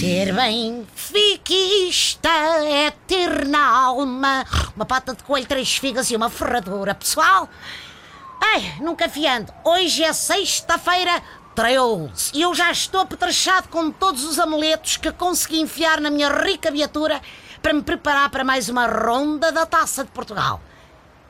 Ser benfiquista é ter na alma uma pata de coelho, três figas e uma ferradura. Pessoal, ai, nunca fiando. Hoje é sexta-feira, 13, e eu já estou apetrechado com todos os amuletos que consegui enfiar na minha rica viatura para me preparar para mais uma ronda da Taça de Portugal.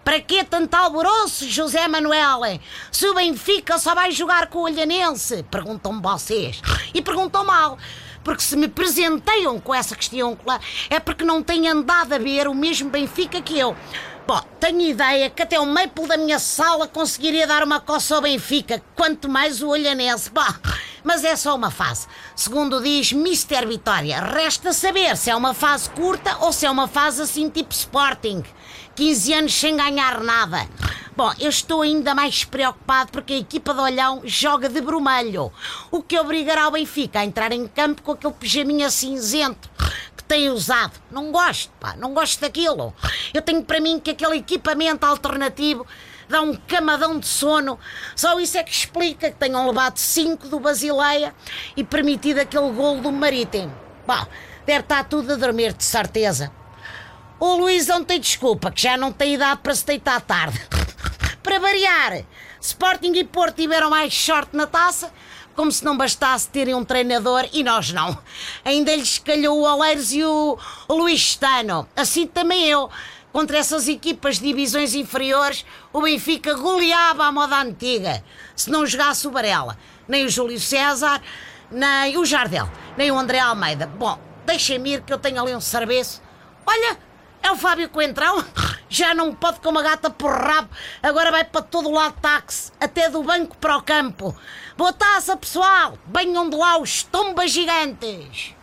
Para que tanto alvoroço, José Manuel? Se o Benfica só vai jogar com o Olhanense? Perguntam-me vocês. E perguntam mal. Porque se me presenteiam com essa questiôncula é porque não têm andado a ver o mesmo Benfica que eu. Bom, tenho ideia que até o Maple da minha sala conseguiria dar uma coça ao Benfica, quanto mais o Olhanense. Bah, mas é só uma fase. Segundo diz Mister Vitória, resta saber se é uma fase curta ou se é uma fase assim tipo Sporting. 15 anos sem ganhar nada. Bom, eu estou ainda mais preocupado porque a equipa de Olhão joga de brumelho, o que obrigará o Benfica a entrar em campo com aquele pijaminha cinzento que tem usado. Não gosto, pá, não gosto daquilo. Eu tenho para mim que aquele equipamento alternativo dá um camadão de sono. Só isso é que explica que tenham levado 5 do Basileia e permitido aquele golo do Marítimo. Bom, deve estar tudo a dormir, de certeza. O Luís não tem desculpa, que já não tem idade para se deitar tarde. para variar, Sporting e Porto tiveram mais sorte na taça, como se não bastasse terem um treinador e nós não. Ainda lhes calhou o Oleiros e o, Luís. Assim também eu. Contra essas equipas de divisões inferiores, o Benfica goleava à moda antiga. Se não jogasse o Varela, nem o Júlio César, nem o Jardel, nem o André Almeida. Bom, deixem-me ir que eu tenho ali um serviço. Olha, é o Fábio Coentrão. Já não pode com uma gata por rabo. Agora vai para todo lado táxi, até do banco para o campo. Boa taça, pessoal. Venham de lá os tombas gigantes.